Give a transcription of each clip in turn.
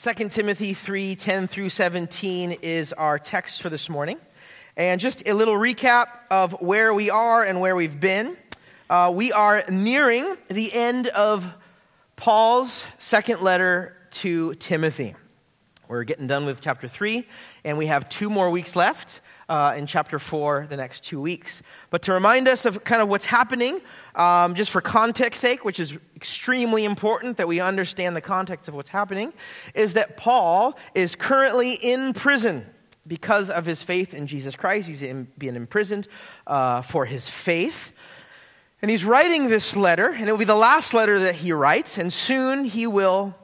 2 Timothy 3 10 through 17 is our text for this morning. And just a little recap of where we are and where we've been. Uh, we are nearing the end of Paul's second letter to Timothy. We're getting done with chapter 3, and we have two more weeks left uh, in chapter 4 the next two weeks. But to remind us of kind of what's happening, um, just for context sake, which is extremely important that we understand the context of what's happening, is that Paul is currently in prison because of his faith in Jesus Christ. He's in, being imprisoned uh, for his faith. And he's writing this letter, and it will be the last letter that he writes, and soon he will,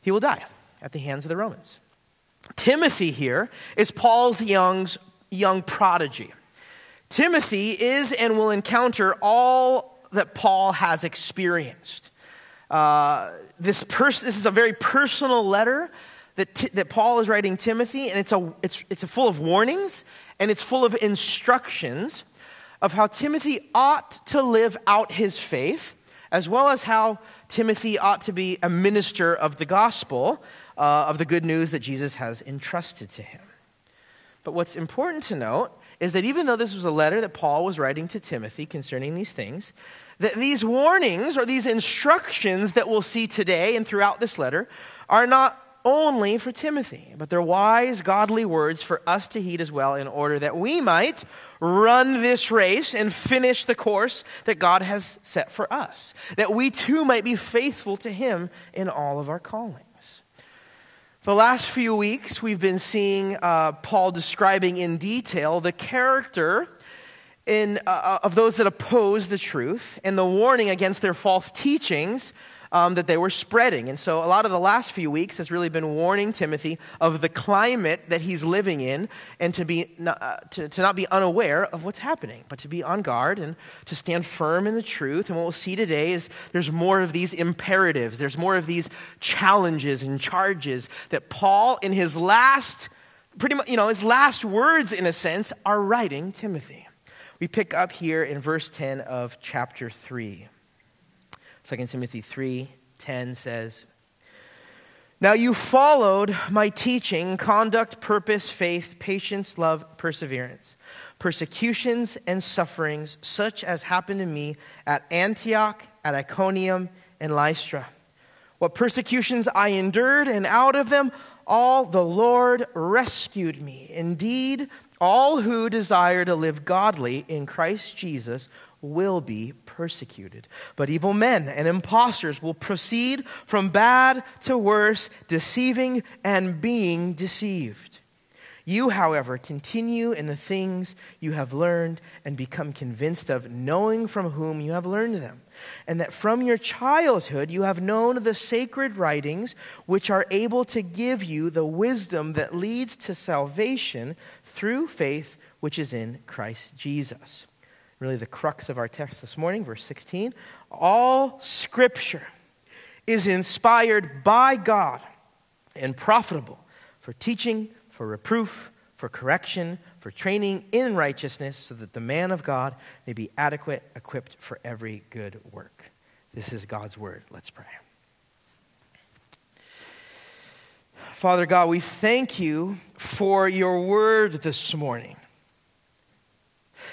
he will die at the hands of the Romans. Timothy here is Paul's young's, young prodigy. Timothy is and will encounter all that Paul has experienced. Uh, this, pers- this is a very personal letter that, t- that Paul is writing Timothy, and it's, a, it's, it's a full of warnings and it's full of instructions of how Timothy ought to live out his faith, as well as how Timothy ought to be a minister of the gospel, uh, of the good news that Jesus has entrusted to him. But what's important to note is that even though this was a letter that Paul was writing to Timothy concerning these things, that these warnings or these instructions that we'll see today and throughout this letter are not only for Timothy, but they're wise, godly words for us to heed as well in order that we might run this race and finish the course that God has set for us, that we too might be faithful to Him in all of our calling. The last few weeks, we've been seeing uh, Paul describing in detail the character in, uh, uh, of those that oppose the truth and the warning against their false teachings um, that they were spreading. And so, a lot of the last few weeks has really been warning Timothy of the climate that he's living in and to, be, uh, to, to not be unaware of what's happening, but to be on guard and to stand firm in the truth. And what we'll see today is there's more of these imperatives, there's more of these challenges and charges that Paul, in his last, pretty much, you know, his last words, in a sense, are writing Timothy. We pick up here in verse 10 of chapter 3. 2 Timothy 3:10 says, "Now you followed my teaching, conduct, purpose, faith, patience, love, perseverance, persecutions and sufferings such as happened to me at Antioch, at Iconium, and Lystra. What persecutions I endured, and out of them all the Lord rescued me. Indeed, all who desire to live godly in Christ Jesus will be persecuted. But evil men and impostors will proceed from bad to worse, deceiving and being deceived. You, however, continue in the things you have learned and become convinced of, knowing from whom you have learned them, and that from your childhood you have known the sacred writings, which are able to give you the wisdom that leads to salvation through faith which is in Christ Jesus really the crux of our text this morning, verse 16. All scripture is inspired by God and profitable for teaching, for reproof, for correction, for training in righteousness, so that the man of God may be adequate, equipped for every good work. This is God's word. Let's pray. Father God, we thank you for your word this morning.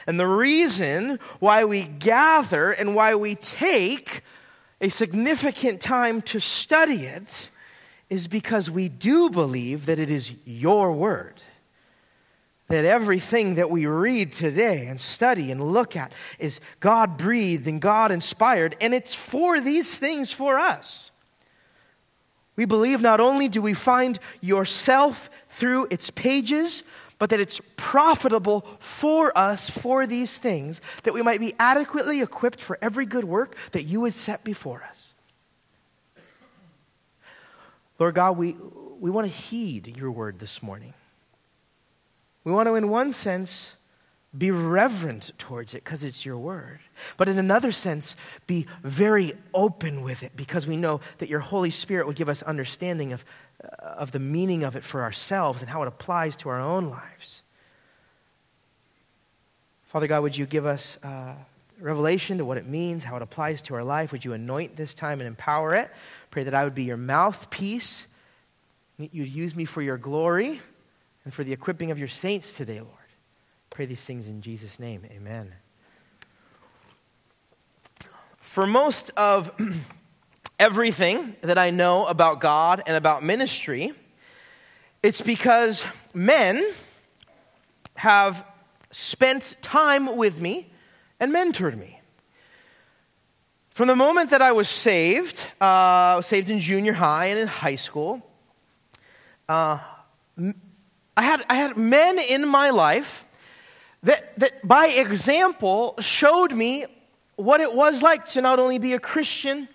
And the reason why we gather and why we take a significant time to study it is because we do believe that it is your word. That everything that we read today and study and look at is God breathed and God inspired, and it's for these things for us. We believe not only do we find yourself through its pages, but that it's profitable for us for these things, that we might be adequately equipped for every good work that you would set before us. Lord God, we, we want to heed your word this morning. We want to, in one sense, be reverent towards it because it's your word. But in another sense, be very open with it because we know that your Holy Spirit will give us understanding of of the meaning of it for ourselves and how it applies to our own lives. Father God, would you give us uh, revelation to what it means, how it applies to our life? Would you anoint this time and empower it? Pray that I would be your mouthpiece you'd use me for your glory and for the equipping of your saints today, Lord. Pray these things in Jesus' name. Amen. For most of everything that I know about God and about ministry, it's because men have spent time with me and mentored me. From the moment that I was saved, uh, saved in junior high and in high school, uh, I, had, I had men in my life that, that, by example, showed me what it was like to not only be a Christian,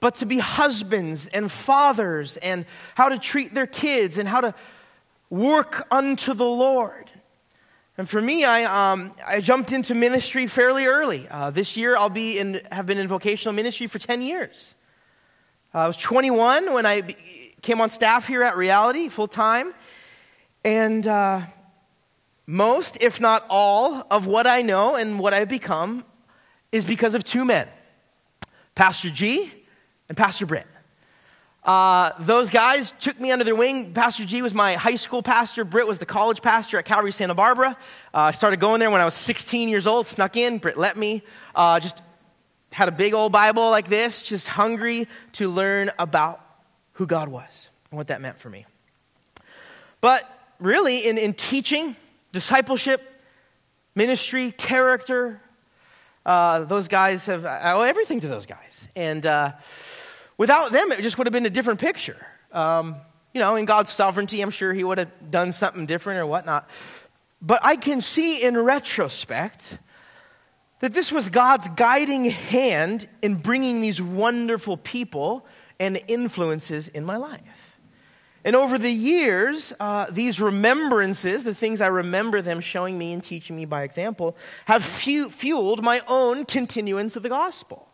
but to be husbands and fathers and how to treat their kids and how to work unto the Lord. And for me, I, um, I jumped into ministry fairly early. Uh, this year, I'll be in, have been in vocational ministry for 10 years. Uh, I was 21 when I came on staff here at Reality full time. And uh, most, if not all, of what I know and what I've become is because of two men Pastor G and Pastor Britt. Uh, those guys took me under their wing. Pastor G was my high school pastor. Britt was the college pastor at Calvary Santa Barbara. Uh, I started going there when I was 16 years old, snuck in. Britt let me. Uh, just had a big old Bible like this, just hungry to learn about who God was and what that meant for me. But really, in, in teaching, discipleship, ministry, character, uh, those guys have, I owe everything to those guys. And uh, without them, it just would have been a different picture. Um, you know, in God's sovereignty, I'm sure He would have done something different or whatnot. But I can see in retrospect that this was God's guiding hand in bringing these wonderful people and influences in my life. And over the years, uh, these remembrances, the things I remember them showing me and teaching me by example, have fu- fueled my own continuance of the gospel.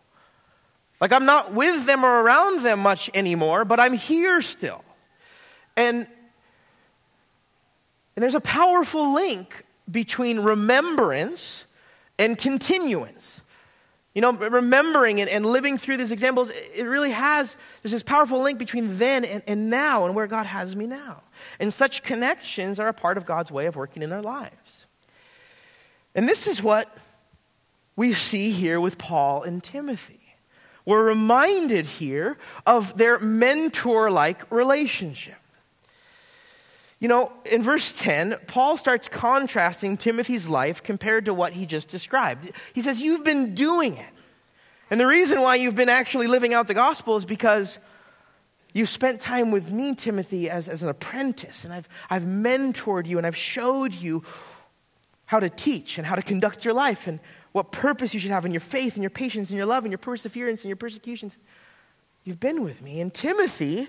Like I'm not with them or around them much anymore, but I'm here still. And, and there's a powerful link between remembrance and continuance. You know, remembering and, and living through these examples, it really has, there's this powerful link between then and, and now and where God has me now. And such connections are a part of God's way of working in our lives. And this is what we see here with Paul and Timothy. We're reminded here of their mentor like relationship. You know, in verse 10, Paul starts contrasting Timothy's life compared to what he just described. He says, You've been doing it. And the reason why you've been actually living out the gospel is because you've spent time with me, Timothy, as, as an apprentice. And I've, I've mentored you and I've showed you how to teach and how to conduct your life and what purpose you should have in your faith and your patience and your love and your perseverance and your persecutions. You've been with me. And Timothy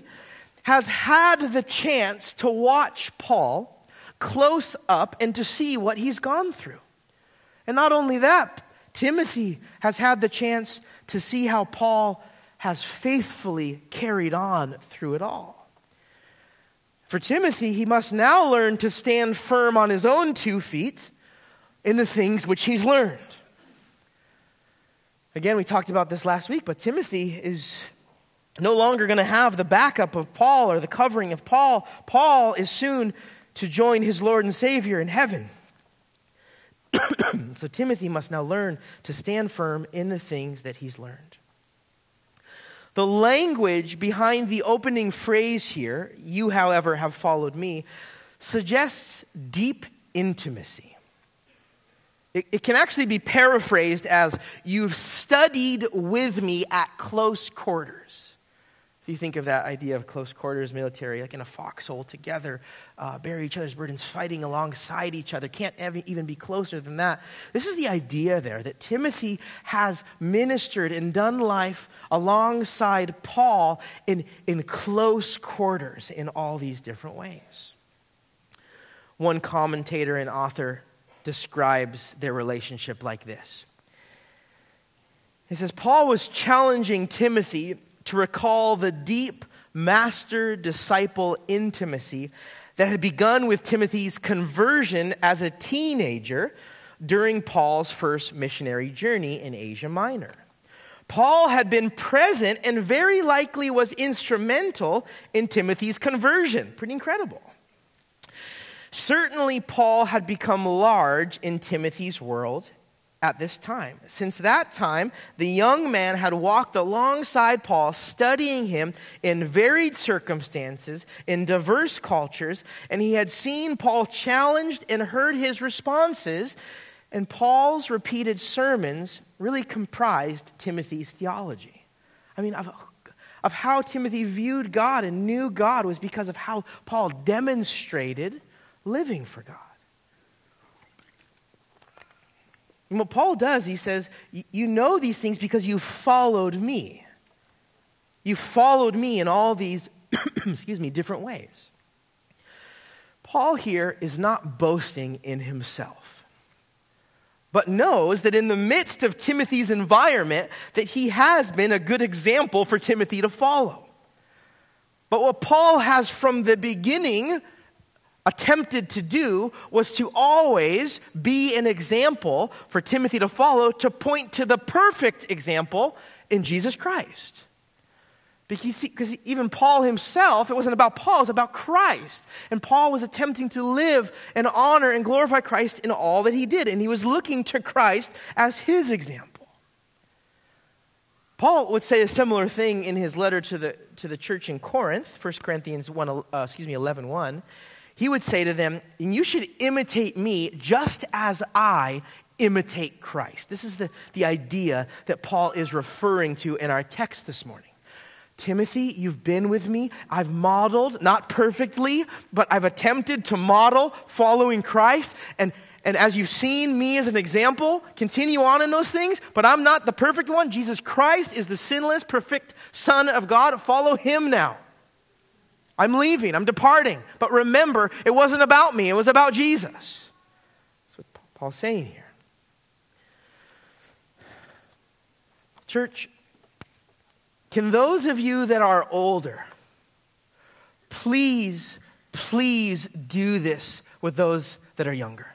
has had the chance to watch Paul close up and to see what he's gone through. And not only that, Timothy has had the chance to see how Paul has faithfully carried on through it all. For Timothy, he must now learn to stand firm on his own two feet in the things which he's learned. Again, we talked about this last week, but Timothy is no longer going to have the backup of Paul or the covering of Paul. Paul is soon to join his Lord and Savior in heaven. so Timothy must now learn to stand firm in the things that he's learned. The language behind the opening phrase here, you, however, have followed me, suggests deep intimacy. It, it, can actually be paraphrased as, You've studied with me at close quarters If you think of that idea of close quarters military, like in a foxhole together, uh, bear each other's burdens, fighting alongside each other, can't even be closer than that. This is the idea there that Timothy has ministered and done life alongside Paul in, in close quarters in all these different ways. One commentator and author describes their relationship like this. He says, Paul was challenging Timothy to recall the deep master disciple intimacy that had begun with Timothy's conversion as a teenager during Paul's first missionary journey in Asia Minor. Paul had been present and very likely was instrumental in Timothy's conversion. Pretty incredible. Certainly, Paul had become large in Timothy's world at this time. Since that time, the young man had walked alongside Paul, studying him in varied circumstances, in diverse cultures, and he had seen Paul challenged and heard his responses. And Paul's repeated sermons really comprised Timothy's theology. I mean, of, of how Timothy viewed God and knew God was because of how Paul demonstrated living for God. And what Paul does, he says, You know these things because you followed me. You followed me in all these, excuse me, different ways. Paul here is not boasting in himself, but knows that in the midst of Timothy's environment, that he has been a good example for Timothy to follow. But what Paul has from the beginning attempted to do was to always be an example for Timothy to follow, to point to the perfect example in Jesus Christ. Because even Paul himself, it wasn't about Paul, it was about Christ. And Paul was attempting to live and honor and glorify Christ in all that he did. And he was looking to Christ as his example. Paul would say a similar thing in his letter to the, to the church in Corinth, 1 Corinthians 1, uh, excuse me, 11, 1 he would say to them, You should imitate me just as I imitate Christ. This is the, the idea that Paul is referring to in our text this morning. Timothy, you've been with me. I've modeled, not perfectly, but I've attempted to model following Christ. And, and as you've seen me as an example, continue on in those things, but I'm not the perfect one. Jesus Christ is the sinless, perfect Son of God. Follow him now. I'm leaving, I'm departing. But remember, it wasn't about me, it was about Jesus. That's what Paul's saying here. Church, can those of you that are older please, please do this with those that are younger?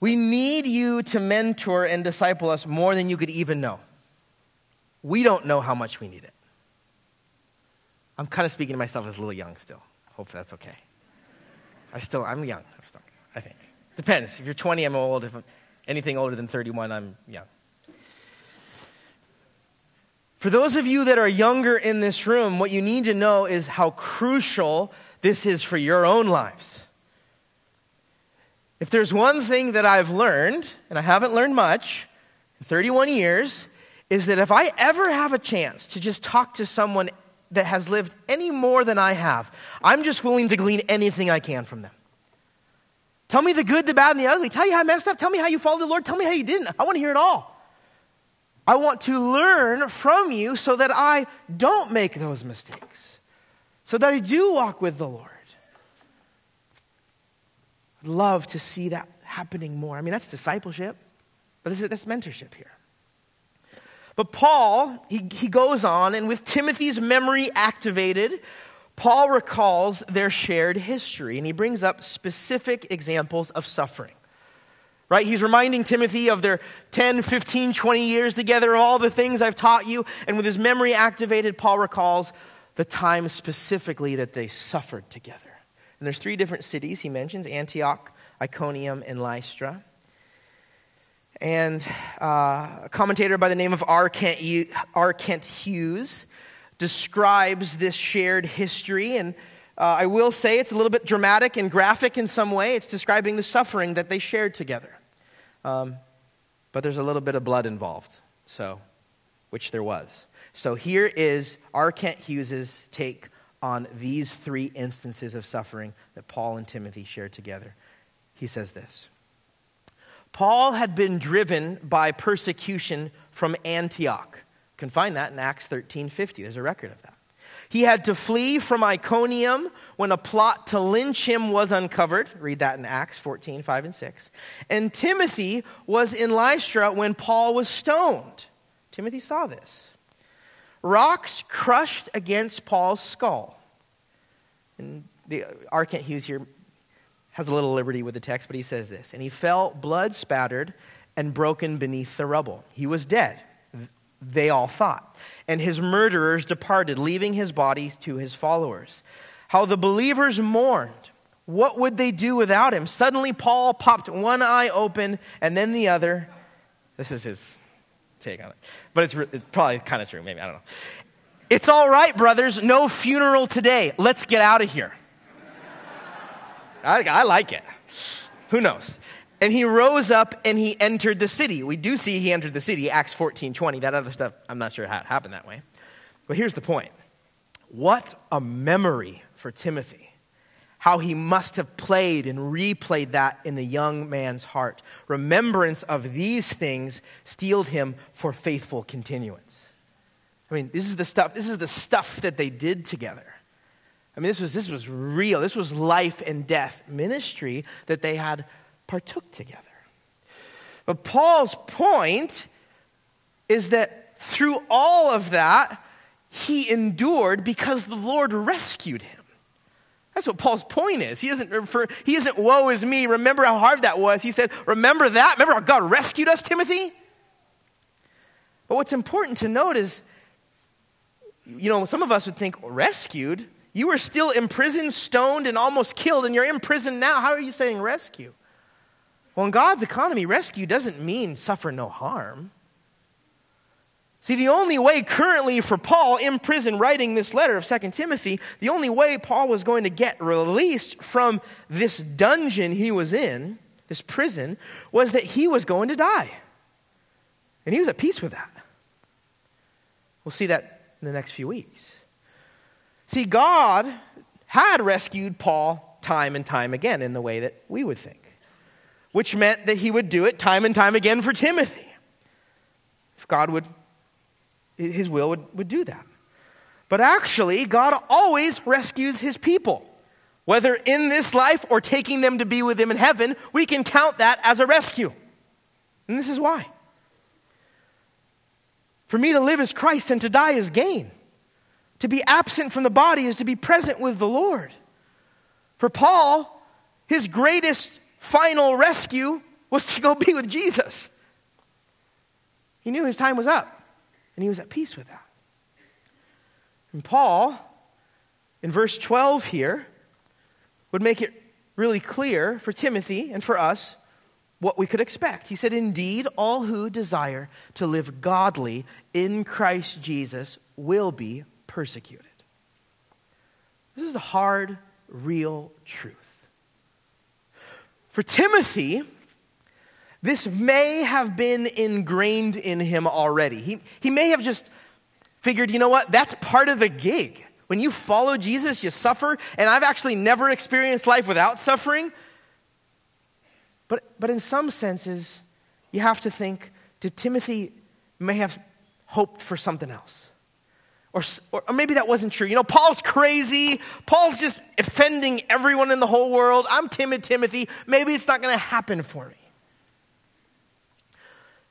We need you to mentor and disciple us more than you could even know. We don't know how much we need it. I'm kind of speaking to myself as a little young still. Hopefully that's okay. I still, I'm young, I think. Depends. If you're 20, I'm old. If I'm anything older than 31, I'm young. For those of you that are younger in this room, what you need to know is how crucial this is for your own lives. If there's one thing that I've learned, and I haven't learned much in 31 years, is that if I ever have a chance to just talk to someone that has lived any more than I have, I'm just willing to glean anything I can from them. Tell me the good, the bad, and the ugly. Tell you how I messed up. Tell me how you followed the Lord. Tell me how you didn't. I want to hear it all. I want to learn from you so that I don't make those mistakes, so that I do walk with the Lord. I'd love to see that happening more. I mean, that's discipleship, but this is, that's mentorship here. But Paul, he, he goes on, and with Timothy's memory activated, Paul recalls their shared history, and he brings up specific examples of suffering. Right? He's reminding Timothy of their 10, 15, 20 years together, of all the things I've taught you. And with his memory activated, Paul recalls the time specifically that they suffered together. And there's three different cities he mentions Antioch, Iconium, and Lystra. And uh, a commentator by the name of R. Kent, R. Kent Hughes describes this shared history. And uh, I will say it's a little bit dramatic and graphic in some way. It's describing the suffering that they shared together. Um, but there's a little bit of blood involved, so, which there was. So here is R. Kent Hughes's take on these three instances of suffering that Paul and Timothy shared together. He says this. Paul had been driven by persecution from Antioch. You can find that in Acts 13 50. There's a record of that. He had to flee from Iconium when a plot to lynch him was uncovered. Read that in Acts 14 5 and 6. And Timothy was in Lystra when Paul was stoned. Timothy saw this. Rocks crushed against Paul's skull. And the R. Hughes here has a little liberty with the text, but he says this And he fell blood spattered and broken beneath the rubble. He was dead, they all thought. And his murderers departed, leaving his bodies to his followers. How the believers mourned. What would they do without him? Suddenly, Paul popped one eye open and then the other. This is his take on it. But it's, it's probably kind of true, maybe. I don't know. It's all right, brothers. No funeral today. Let's get out of here. I, I like it. Who knows? And he rose up and he entered the city. We do see he entered the city, Acts 14 20. That other stuff, I'm not sure how it happened that way. But here's the point what a memory for Timothy. How he must have played and replayed that in the young man's heart. Remembrance of these things steeled him for faithful continuance. I mean, this is the stuff, this is the stuff that they did together. I mean, this was, this was real. This was life and death ministry that they had partook together. But Paul's point is that through all of that, he endured because the Lord rescued him. That's what Paul's point is. He isn't, refer, he isn't, woe is me, remember how hard that was. He said, remember that? Remember how God rescued us, Timothy? But what's important to note is, you know, some of us would think, rescued? You were still imprisoned, stoned, and almost killed, and you're in prison now. How are you saying rescue? Well, in God's economy, rescue doesn't mean suffer no harm. See, the only way currently for Paul in prison writing this letter of 2 Timothy, the only way Paul was going to get released from this dungeon he was in, this prison, was that he was going to die. And he was at peace with that. We'll see that in the next few weeks. See, God had rescued Paul time and time again in the way that we would think which meant that he would do it time and time again for Timothy. If God would, his will would, would do that. But actually, God always rescues his people. Whether in this life or taking them to be with him in heaven, we can count that as a rescue. And this is why. For me to live is Christ and to die is gain. To be absent from the body is to be present with the Lord. For Paul, his greatest final rescue was to go be with Jesus. He knew his time was up, and he was at peace with that. And Paul, in verse 12 here, would make it really clear for Timothy and for us what we could expect. He said, Indeed, all who desire to live godly in Christ Jesus will be persecuted. This is a hard, real truth. For Timothy, this may have been ingrained in him already. He, he may have just figured, you know what, that's part of the gig. When you follow Jesus, you suffer, and I've actually never experienced life without suffering. But, but in some senses, you have to think, did Timothy may have hoped for something else? Or, or maybe that wasn't true. You know, Paul's crazy. Paul's just offending everyone in the whole world. I'm timid Timothy. Maybe it's not going to happen for me.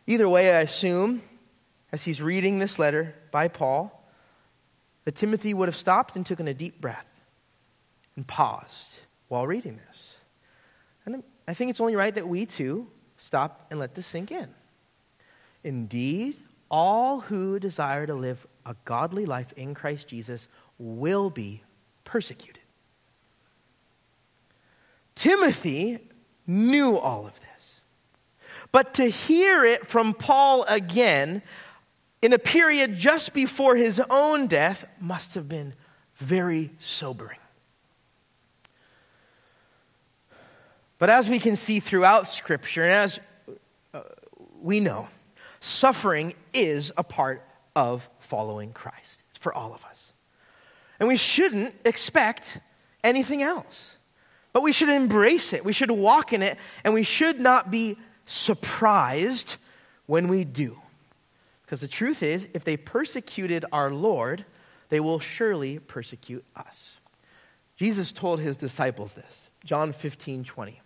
Either way, I assume, as he's reading this letter by Paul, that Timothy would have stopped and taken a deep breath and paused while reading this. And I think it's only right that we too stop and let this sink in. Indeed, all who desire to live a godly life in Christ Jesus will be persecuted. Timothy knew all of this. But to hear it from Paul again in a period just before his own death must have been very sobering. But as we can see throughout Scripture, and as uh, we know, suffering is a part of following Christ. It's for all of us. And we shouldn't expect anything else. But we should embrace it. We should walk in it, and we should not be surprised when we do. Because the truth is, if they persecuted our Lord, they will surely persecute us. Jesus told his disciples this John 15, 20.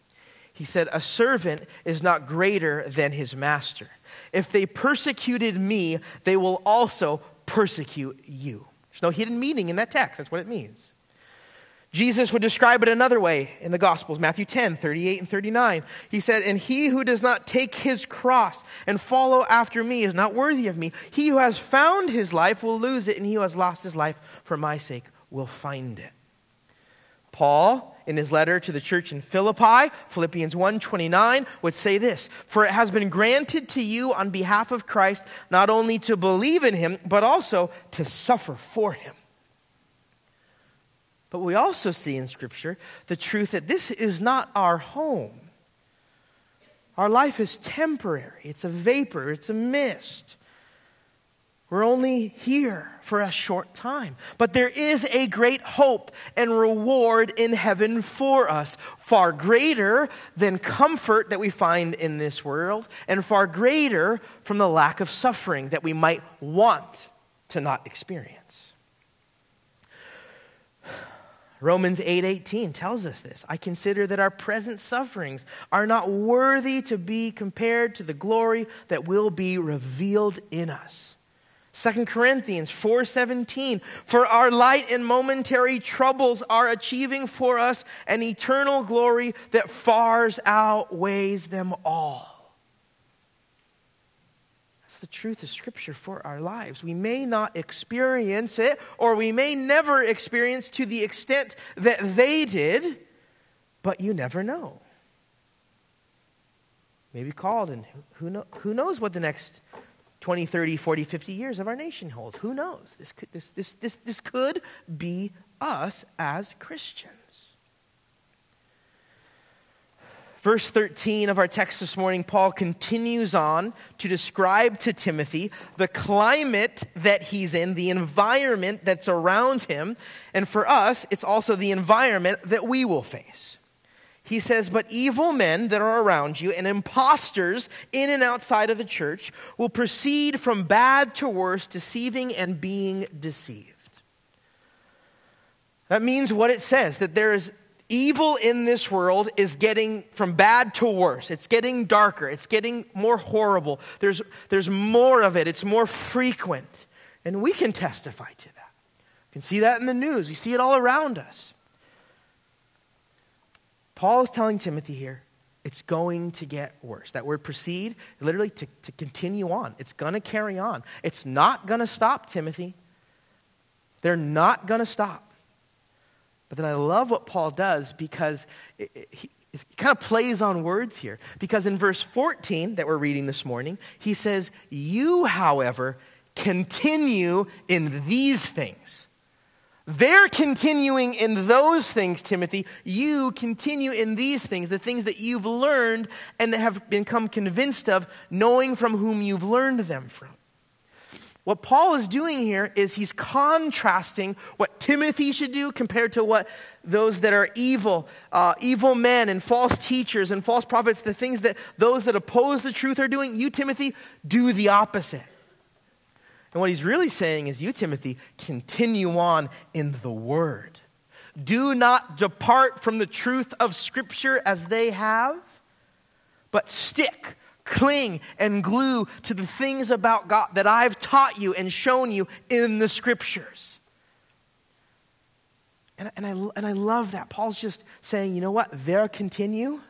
He said, A servant is not greater than his master. If they persecuted me, they will also persecute you. There's no hidden meaning in that text. That's what it means. Jesus would describe it another way in the Gospels, Matthew 10, 38 and 39. He said, And he who does not take his cross and follow after me is not worthy of me. He who has found his life will lose it, and he who has lost his life for my sake will find it. Paul, in his letter to the church in Philippi, Philippians 1:29, would say this, "For it has been granted to you on behalf of Christ not only to believe in him, but also to suffer for him." But we also see in Scripture the truth that this is not our home. Our life is temporary, it's a vapor, it's a mist. We're only here for a short time. But there is a great hope and reward in heaven for us, far greater than comfort that we find in this world, and far greater from the lack of suffering that we might want to not experience. Romans 8:18 tells us this. I consider that our present sufferings are not worthy to be compared to the glory that will be revealed in us. 2 Corinthians 4:17 For our light and momentary troubles are achieving for us an eternal glory that far outweighs them all That's the truth of Scripture for our lives. We may not experience it, or we may never experience to the extent that they did, but you never know. Maybe called, and who, know, who knows what the next 20, 30, 40, 50 years of our nation holds? Who knows? This could, this, this, this, this could be us as Christians. Verse 13 of our text this morning, Paul continues on to describe to Timothy the climate that he's in, the environment that's around him. And for us, it's also the environment that we will face. He says, But evil men that are around you and impostors in and outside of the church will proceed from bad to worse, deceiving and being deceived. That means what it says that there is evil in this world is getting from bad to worse. It's getting darker. It's getting more horrible. There's, there's more of it. It's more frequent. And we can testify to that. You can see that in the news. We see it all around us. Paul is telling Timothy here, it's going to get worse. That word proceed, literally to, to continue on. It's going to carry on. It's not going to stop, Timothy. They're not going to stop. But then I love what Paul does because it, it, he, he kind of plays on words here. Because in verse 14 that we're reading this morning, he says, You, however, continue in these things. They're continuing in those things, Timothy. You continue in these things, the things that you've learned and that have become convinced of, knowing from whom you've learned them from. What Paul is doing here is he's contrasting what Timothy should do compared to what those that are evil, uh, evil men and false teachers and false prophets, the things that those that oppose the truth are doing. You, Timothy, do the opposite. And what he's really saying is, you, Timothy, continue on in the word. Do not depart from the truth of Scripture as they have, but stick cling and glue to the things about God that I've taught you and shown you in the scriptures. And, and, I, and I love that. Paul's just saying, you know what? They'll continue,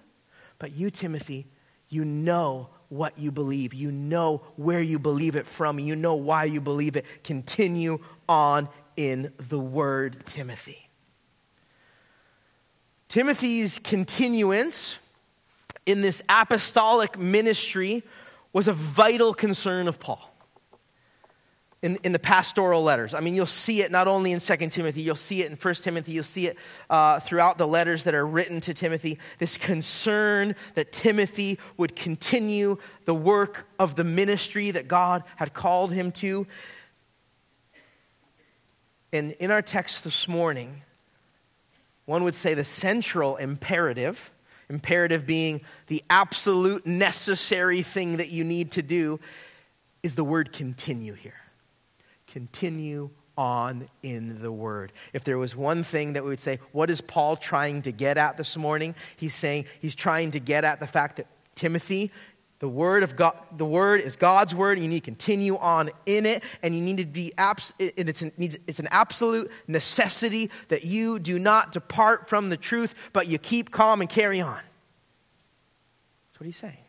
but you, Timothy, you know what you believe. You know where you believe it from. You know why you believe it. Continue on in the word, Timothy. Timothy's continuance in this apostolic ministry was a vital concern of Paul. In, in the pastoral letters. I mean, you'll see it not only in 2 Timothy, you'll see it in 1 Timothy, you'll see it uh, throughout the letters that are written to Timothy. This concern that Timothy would continue the work of the ministry that God had called him to. And in our text this morning, one would say the central imperative imperative being the absolute necessary thing that you need to do, is the word continue here. Continue on in the word. If there was one thing that we would say, what is Paul trying to get at this morning? He's saying he's trying to get at the fact that Timothy, The word of God, the word is God's word. And you need to continue on in it, and you need to be abs- it's an, it's an absolute necessity that you do not depart from the truth, but you keep calm and carry on. That's what he's saying.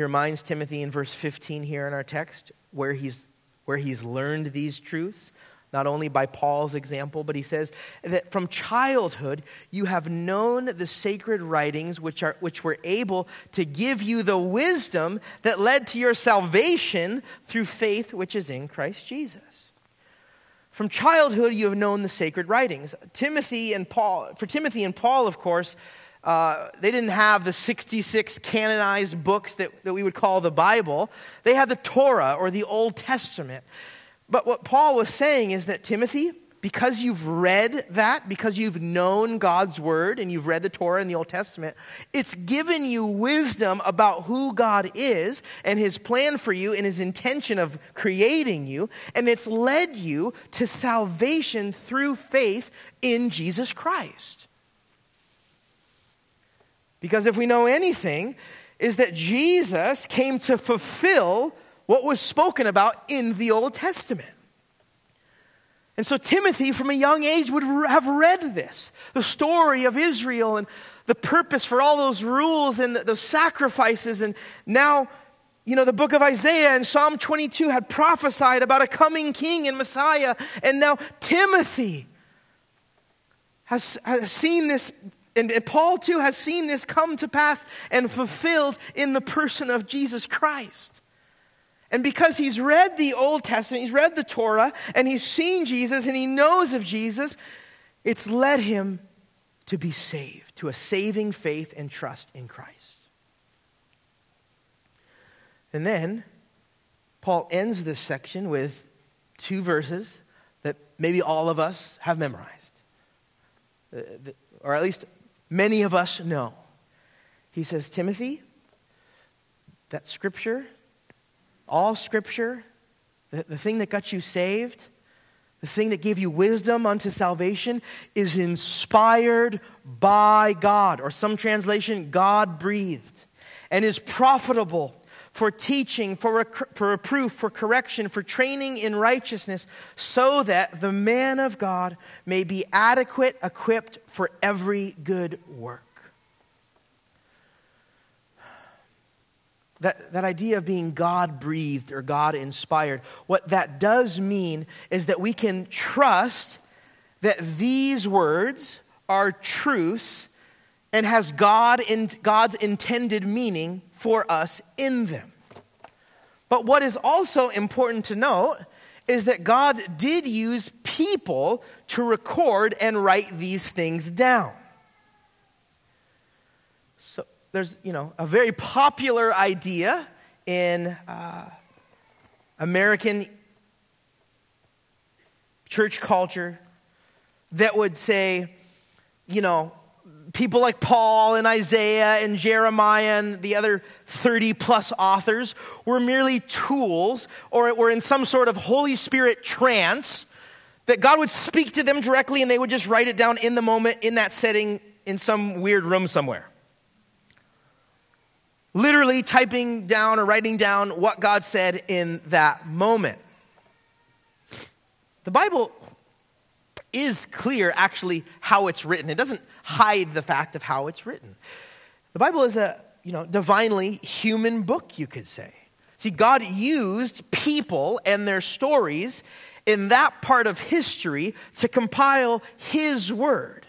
He reminds Timothy in verse 15 here in our text where he's, where he's learned these truths not only by Paul's example, but he says that from childhood you have known the sacred writings which, are, which were able to give you the wisdom that led to your salvation through faith which is in Christ Jesus. From childhood you have known the sacred writings. Timothy and Paul, for Timothy and Paul, of course, uh, they didn't have the 66 canonized books that, that we would call the Bible. They had the Torah or the Old Testament. But what Paul was saying is that, Timothy, because you've read that, because you've known God's word and you've read the Torah and the Old Testament, it's given you wisdom about who God is and his plan for you and his intention of creating you, and it's led you to salvation through faith in Jesus Christ. Because if we know anything, is that Jesus came to fulfill what was spoken about in the Old Testament. And so Timothy, from a young age, would have read this the story of Israel and the purpose for all those rules and those sacrifices. And now, you know, the book of Isaiah and Psalm 22 had prophesied about a coming king and Messiah. And now Timothy has, has seen this, and, and Paul too has seen this come to pass and fulfilled in the person of Jesus Christ. And because he's read the Old Testament, he's read the Torah, and he's seen Jesus and he knows of Jesus, it's led him to be saved, to a saving faith and trust in Christ. And then Paul ends this section with two verses that maybe all of us have memorized, uh, or at least many of us know. He says, Timothy, that scripture all scripture, the, the thing that got you saved, the thing that gave you wisdom unto salvation, is inspired by God, or some translation, God breathed, and is profitable for teaching, for, for reproof, for correction, for training in righteousness, so that the man of God may be adequate, equipped for every good work. that, that idea of being God breathed or God inspired, what that does mean is that we can trust that these words are truths and has God in, God's intended meaning for us in them. But what is also important to note is that God did use people to record and write these things down. So, there's, you know, a very popular idea in uh, American church culture that would say, you know, people like Paul and Isaiah and Jeremiah and the other 30 plus authors were merely tools or were in some sort of Holy Spirit trance that God would speak to them directly and they would just write it down in the moment, in that setting, in some weird room somewhere literally typing down or writing down what God said in that moment. The Bible is clear, actually, how it's written. It doesn't hide the fact of how it's written. The Bible is a you know, divinely human book, you could say. See, God used people and their stories in that part of history to compile His word.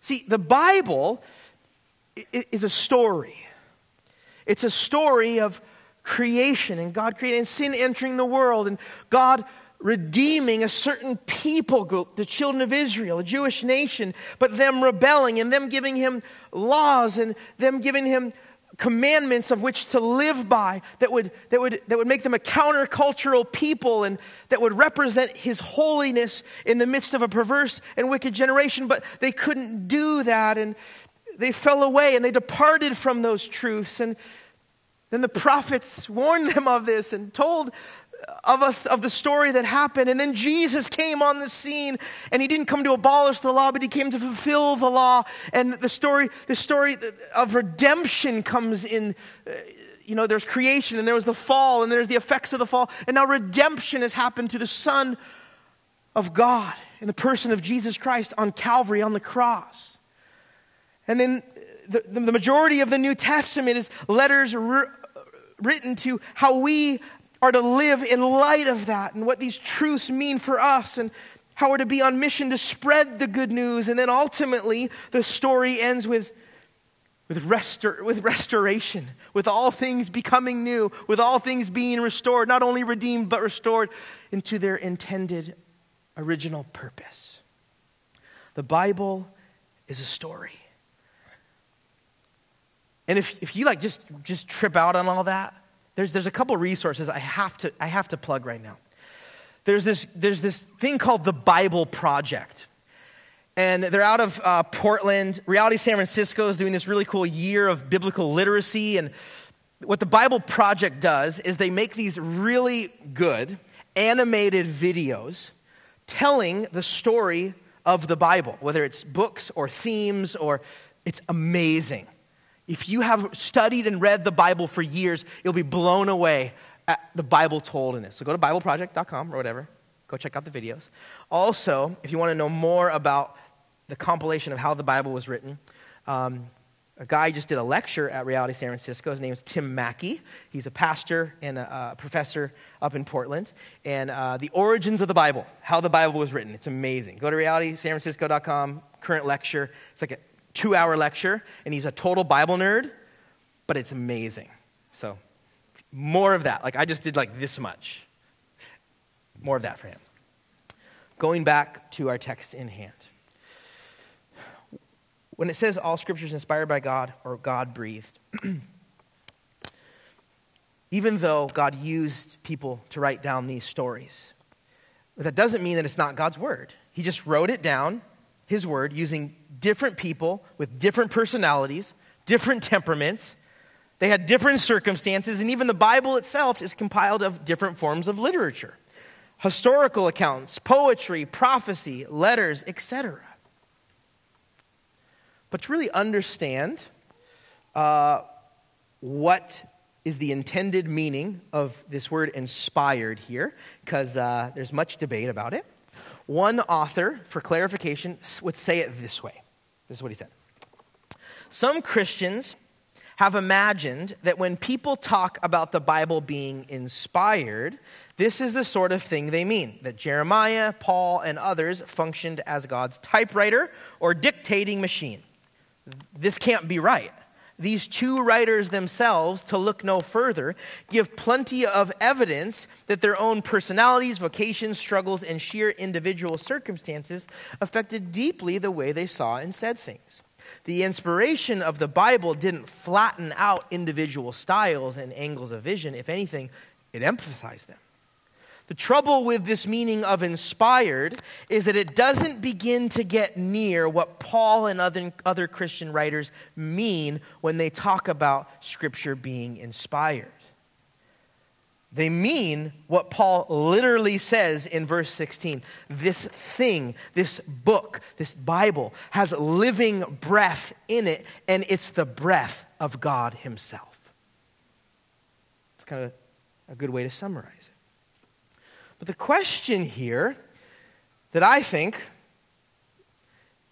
See, the Bible is a story. It's a story of creation and God creating and sin entering the world and God redeeming a certain people group, the children of Israel, a Jewish nation, but them rebelling and them giving him laws and them giving him commandments of which to live by that would, that would, that would make them a countercultural people and that would represent his holiness in the midst of a perverse and wicked generation, but they couldn't do that. And they fell away and they departed from those truths. And then the prophets warned them of this and told of us of the story that happened. And then jesus came on the scene and he didn't come to abolish the law but he came to fulfill the law. And the story the story of redemption comes in uh, you know there's creation and there was the fall and there's the effects of the fall. And now redemption has happened through the son of god in the person of jesus christ on calvary on the cross. And then the, the majority of the new testament is letters written to how we are to live in light of that and what these truths mean for us and how we're to be on mission to spread the good news. And then ultimately, the story ends with, with, restor- with restoration, with all things becoming new, with all things being restored, not only redeemed, but restored into their intended original purpose. The Bible is a story. And if, if you like just, just trip out on all that, there's, there's a couple resources I have, to, I have to plug right now. There's this, there's this thing called the Bible Project. And they're out of uh, Portland. Reality San Francisco is doing this really cool year of biblical literacy. And what the Bible Project does is they make these really good animated videos telling the story of the Bible, whether it's books or themes or it's amazing. If you have studied and read the Bible for years, you'll be blown away at the Bible told in this. So go to BibleProject.com or whatever. Go check out the videos. Also, if you want to know more about the compilation of how the Bible was written, um, a guy just did a lecture at Reality San Francisco. His name is Tim Mackie. He's a pastor and a, a professor up in Portland. And uh, the origins of the Bible, how the Bible was written. It's amazing. Go to realitysanfrancisco.com, current lecture. It's like two hour lecture, and he's a total Bible nerd, but it's amazing. So, more of that. Like, I just did like this much. More of that for him. Going back to our text in hand. When it says all scripture is inspired by God or God breathed, even though God used people to write down these stories, that doesn't mean that it's not God's word. He just wrote it down, his word, using different people with different personalities, different temperaments. They had different circumstances, and even the Bible itself is compiled of different forms of literature historical accounts, poetry, prophecy, letters, etc. But to really understand uh, what is the intended meaning of this word inspired here, because uh, there's much debate about it. One author, for clarification, would say it this way this is what he said. Some Christians have imagined that when people talk about the Bible being inspired, this is the sort of thing they mean that Jeremiah, Paul, and others functioned as God's typewriter or dictating machine. This can't be right. These two writers themselves, to look no further, give plenty of evidence that their own personalities, vocations, struggles, and sheer individual circumstances affected deeply the way they saw and said things. The inspiration of the Bible didn't flatten out individual styles and angles of vision. If anything, it emphasized them. The trouble with this meaning of inspired is that it doesn't begin to get near what Paul and other, other Christian writers mean when they talk about Scripture being inspired. They mean what Paul literally says in verse 16. This thing, this book, this Bible has living breath in it, and it's the breath of God Himself. It's kind of a good way to summarize it. But the question here that I think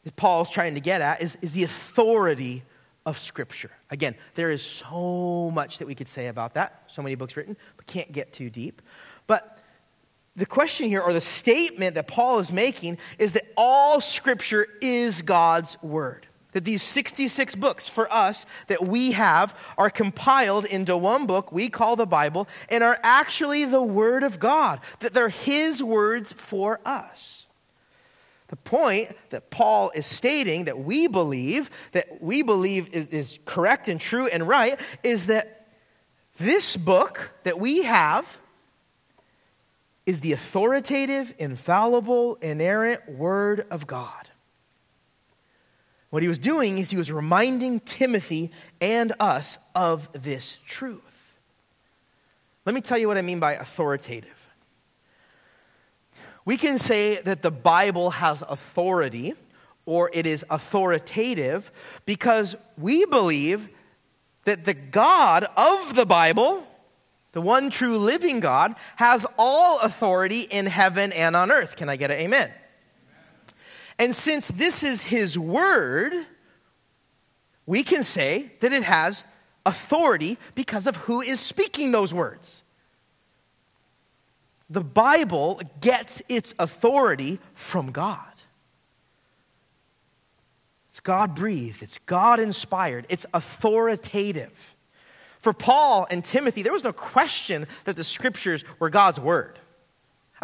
that Paul's trying to get at is, is the authority of Scripture. Again, there is so much that we could say about that, so many books written, but can't get too deep. But the question here, or the statement that Paul is making, is that all Scripture is God's Word that these 66 books for us that we have are compiled into one book we call the Bible and are actually the Word of God, that they're His words for us. The point that Paul is stating that we believe, that we believe is, is correct and true and right, is that this book that we have is the authoritative, infallible, inerrant Word of God. What he was doing is he was reminding Timothy and us of this truth. Let me tell you what I mean by authoritative. We can say that the Bible has authority or it is authoritative because we believe that the God of the Bible, the one true living God, has all authority in heaven and on earth. Can I get an amen? And since this is his word, we can say that it has authority because of who is speaking those words. The Bible gets its authority from God. It's God breathed, it's God inspired, it's authoritative. For Paul and Timothy, there was no question that the scriptures were God's word.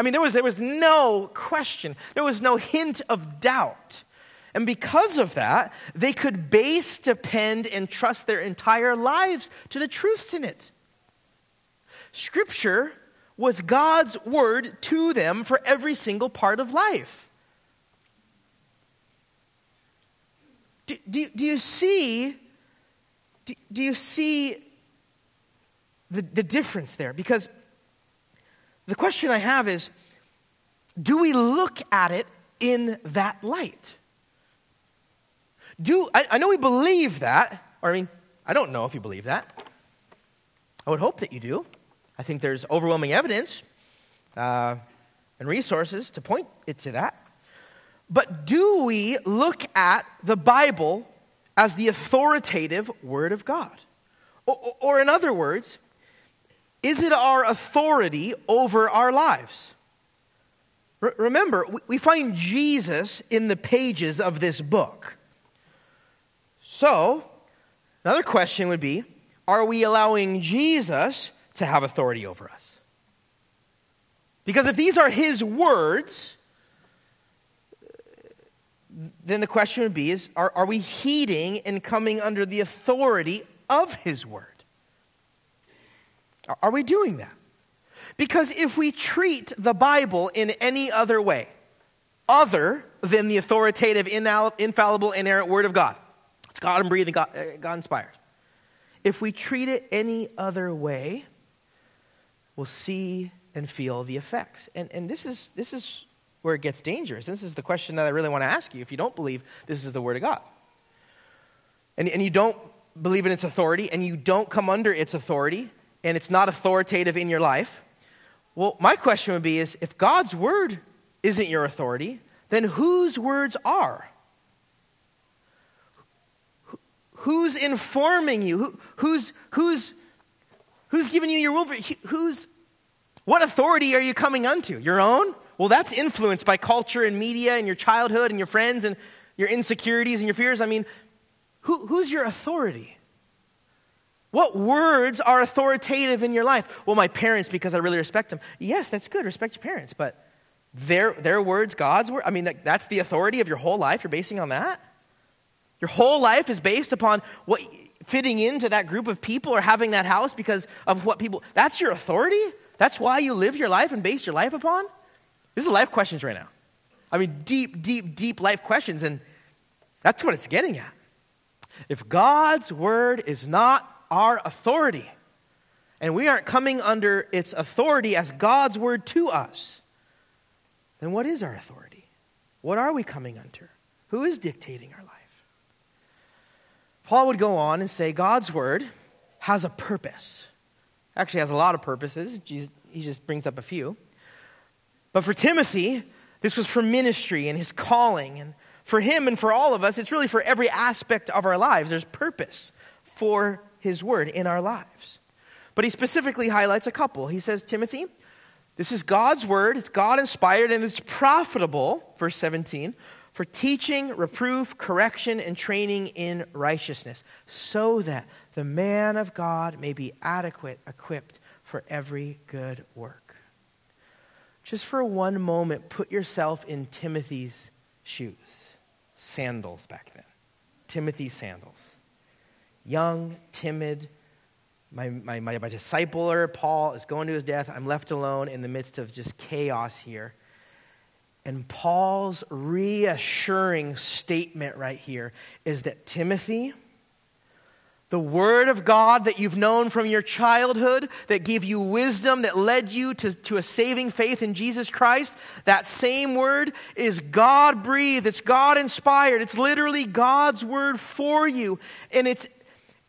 I mean, there was, there was no question, there was no hint of doubt. And because of that, they could base, depend, and trust their entire lives to the truths in it. Scripture was God's word to them for every single part of life. Do, do, do you see? Do, do you see the, the difference there? Because the question I have is do we look at it in that light? Do I, I know we believe that, or I mean, I don't know if you believe that. I would hope that you do. I think there's overwhelming evidence uh, and resources to point it to that. But do we look at the Bible as the authoritative Word of God? Or, or in other words, is it our authority over our lives? remember, we find Jesus in the pages of this book. So, another question would be are we allowing Jesus to have authority over us. Because if these are his words, then the question would be is are, are we heeding and coming under the authority of his word? Are, we doing that? Because if we treat the Bible in any other way, other than the authoritative, infallible, inerrant word of God, it's God and breathing, God, uh, God inspired. If we treat it any other way, we'll see and feel the effects. And, and this, is, this is where it gets dangerous. This is the question that I really want to ask you if you don't believe this is the Word of God. And, and you don't believe in its authority, and you don't come under its authority, and it's not authoritative in your life. Well, my question would be is if God's Word isn't your authority, then whose words are? Who's informing you? Who, who's, who's Who's giving you your will? Who's, what authority are you coming unto? Your own? Well, that's influenced by culture and media and your childhood and your friends and your insecurities and your fears. I mean, who, who's your authority? What words are authoritative in your life? Well, my parents, because I really respect them. Yes, that's good. Respect your parents. But their, their words, God's word, I mean, that's the authority of your whole life. You're basing on that? Your whole life is based upon what fitting into that group of people or having that house because of what people, that's your authority? That's why you live your life and base your life upon? This is life questions right now. I mean, deep, deep, deep life questions, and that's what it's getting at. If God's word is not our authority, and we aren't coming under its authority as God's word to us, then what is our authority? What are we coming under? Who is dictating our life? Paul would go on and say God's word has a purpose. Actually, has a lot of purposes. He just brings up a few. But for Timothy, this was for ministry and his calling. And for him and for all of us, it's really for every aspect of our lives. There's purpose for his word in our lives. But he specifically highlights a couple. He says, Timothy, this is God's word, it's God inspired, and it's profitable, verse 17, for teaching, reproof, correction, and training in righteousness, so that the man of God may be adequate, equipped for every good work. Just for one moment, put yourself in Timothy's shoes. Sandals back then. Timothy's sandals. Young, timid, my, my, my, my discipler, Paul, is going to his death. I'm left alone in the midst of just chaos here. And Paul's reassuring statement right here is that Timothy, The Word of God that you've known from your childhood, that gave you wisdom, that led you to, to a saving faith in Jesus Christ, that same Word is God breathed, it's God inspired, it's literally God's Word for you. And it's,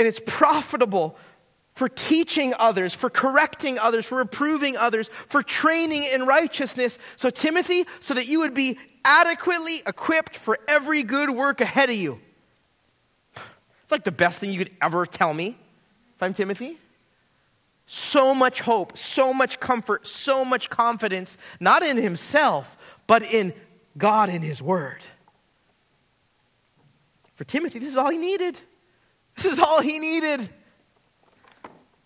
and it's profitable for teaching others, for correcting others, for reproving others, for training in righteousness. So, Timothy, so that you would be adequately equipped for every good work ahead of you. It's like the best thing you could ever tell me if I'm Timothy. So much hope, so much comfort, so much confidence, not in himself, but in God and his word. For Timothy, this is all he needed. This is all he needed.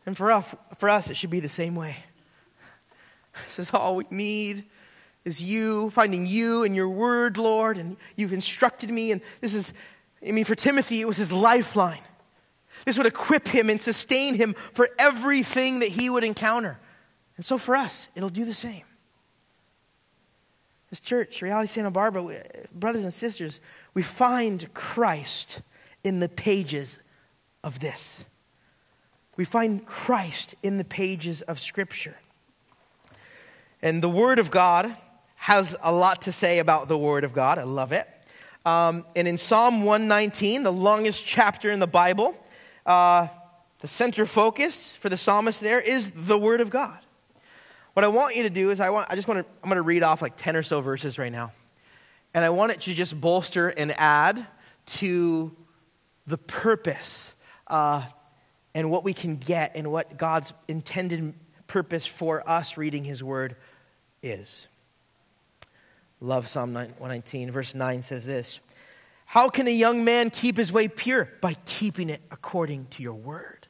And for us, for us, it should be the same way. This is all we need is you, finding you and your word, Lord, and you've instructed me. And this is I mean, for Timothy, it was his lifeline. This would equip him and sustain him for everything that he would encounter. And so for us, it'll do the same. This church, Reality Santa Barbara, we, brothers and sisters, we find Christ in the pages of this. We find Christ in the pages of Scripture. And the Word of God has a lot to say about the Word of God. I love it. Um, and in Psalm 119, the longest chapter in the Bible, uh, the center focus for the psalmist there is the Word of God. What I want you to do is I want I just want to I'm going to read off like 10 or so verses right now. And I want it to just bolster and add to the purpose uh, and what we can get and what God's intended purpose for us reading His Word is. Love Psalm 119. Verse 9 says this How can a young man keep his way pure? By keeping it according to your word.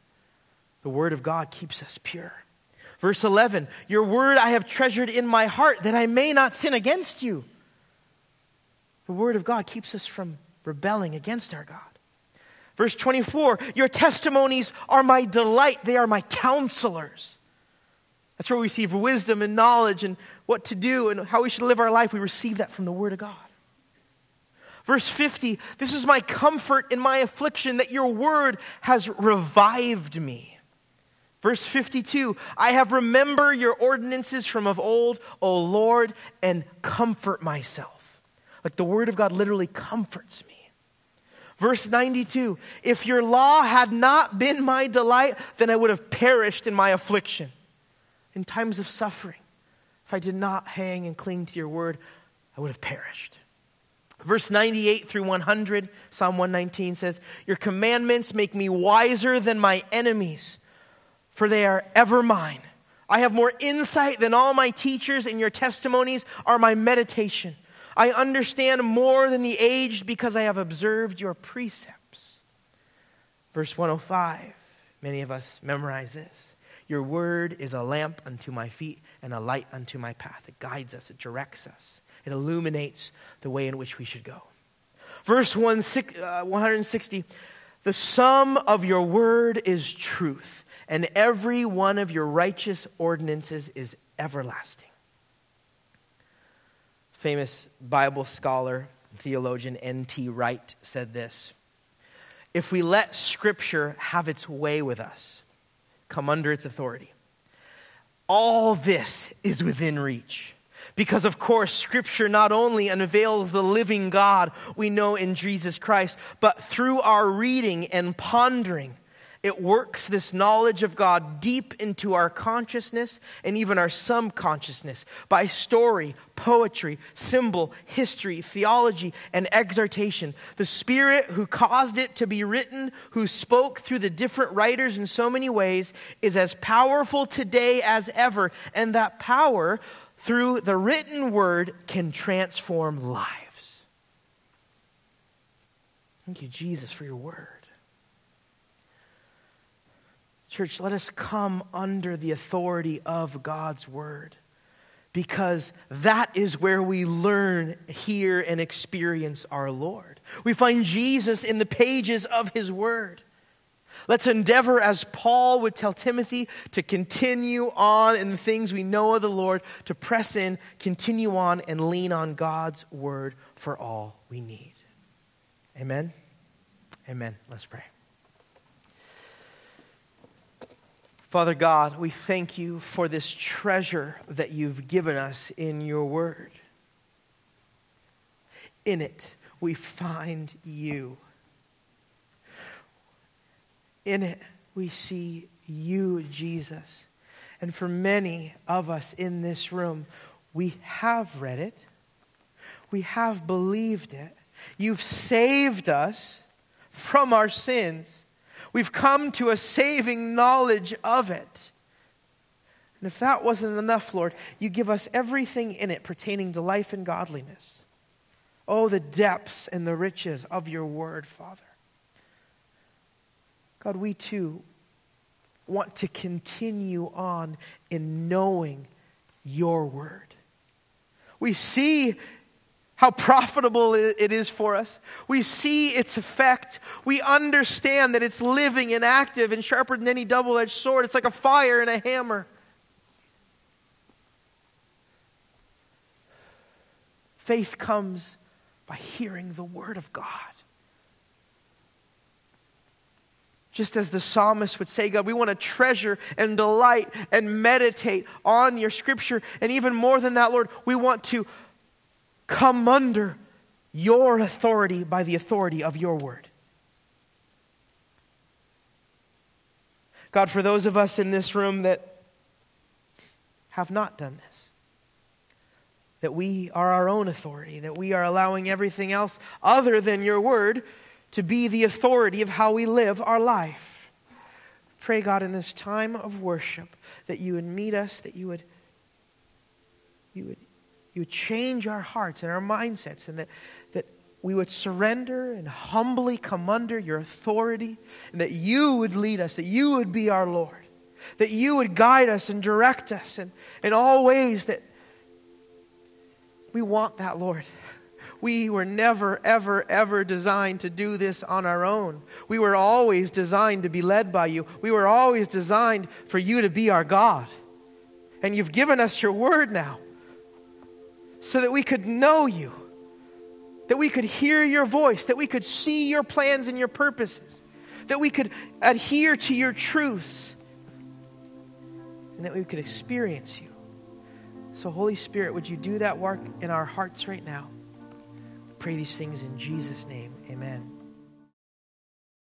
The word of God keeps us pure. Verse 11 Your word I have treasured in my heart that I may not sin against you. The word of God keeps us from rebelling against our God. Verse 24 Your testimonies are my delight, they are my counselors. That's where we receive wisdom and knowledge and what to do and how we should live our life. We receive that from the Word of God. Verse 50 This is my comfort in my affliction that your Word has revived me. Verse 52 I have remembered your ordinances from of old, O Lord, and comfort myself. Like the Word of God literally comforts me. Verse 92 If your law had not been my delight, then I would have perished in my affliction in times of suffering. If I did not hang and cling to your word, I would have perished. Verse 98 through 100, Psalm 119 says, Your commandments make me wiser than my enemies, for they are ever mine. I have more insight than all my teachers, and your testimonies are my meditation. I understand more than the aged because I have observed your precepts. Verse 105, many of us memorize this. Your word is a lamp unto my feet and a light unto my path. It guides us, it directs us, it illuminates the way in which we should go. Verse 160 uh, The sum of your word is truth, and every one of your righteous ordinances is everlasting. Famous Bible scholar, theologian N.T. Wright said this If we let Scripture have its way with us, come under its authority. All this is within reach. Because, of course, Scripture not only unveils the living God we know in Jesus Christ, but through our reading and pondering, it works this knowledge of God deep into our consciousness and even our subconsciousness by story, poetry, symbol, history, theology, and exhortation. The Spirit who caused it to be written, who spoke through the different writers in so many ways, is as powerful today as ever. And that power, through the written word, can transform lives. Thank you, Jesus, for your word. Church, let us come under the authority of God's word because that is where we learn, hear, and experience our Lord. We find Jesus in the pages of his word. Let's endeavor, as Paul would tell Timothy, to continue on in the things we know of the Lord, to press in, continue on, and lean on God's word for all we need. Amen. Amen. Let's pray. Father God, we thank you for this treasure that you've given us in your word. In it, we find you. In it, we see you, Jesus. And for many of us in this room, we have read it, we have believed it. You've saved us from our sins. We've come to a saving knowledge of it. And if that wasn't enough, Lord, you give us everything in it pertaining to life and godliness. Oh, the depths and the riches of your word, Father. God, we too want to continue on in knowing your word. We see how profitable it is for us. We see its effect. We understand that it's living and active and sharper than any double edged sword. It's like a fire and a hammer. Faith comes by hearing the word of God. Just as the psalmist would say, God, we want to treasure and delight and meditate on your scripture. And even more than that, Lord, we want to come under your authority by the authority of your word. God, for those of us in this room that have not done this, that we are our own authority, that we are allowing everything else other than your word to be the authority of how we live our life. Pray, God, in this time of worship, that you would meet us, that you would, you would you would change our hearts and our mindsets, and that, that we would surrender and humbly come under your authority, and that you would lead us, that you would be our Lord, that you would guide us and direct us in, in all ways that we want that, Lord. We were never, ever, ever designed to do this on our own. We were always designed to be led by you. We were always designed for you to be our God. And you've given us your word now so that we could know you, that we could hear your voice, that we could see your plans and your purposes, that we could adhere to your truths, and that we could experience you. So, Holy Spirit, would you do that work in our hearts right now? pray these things in Jesus' name. Amen.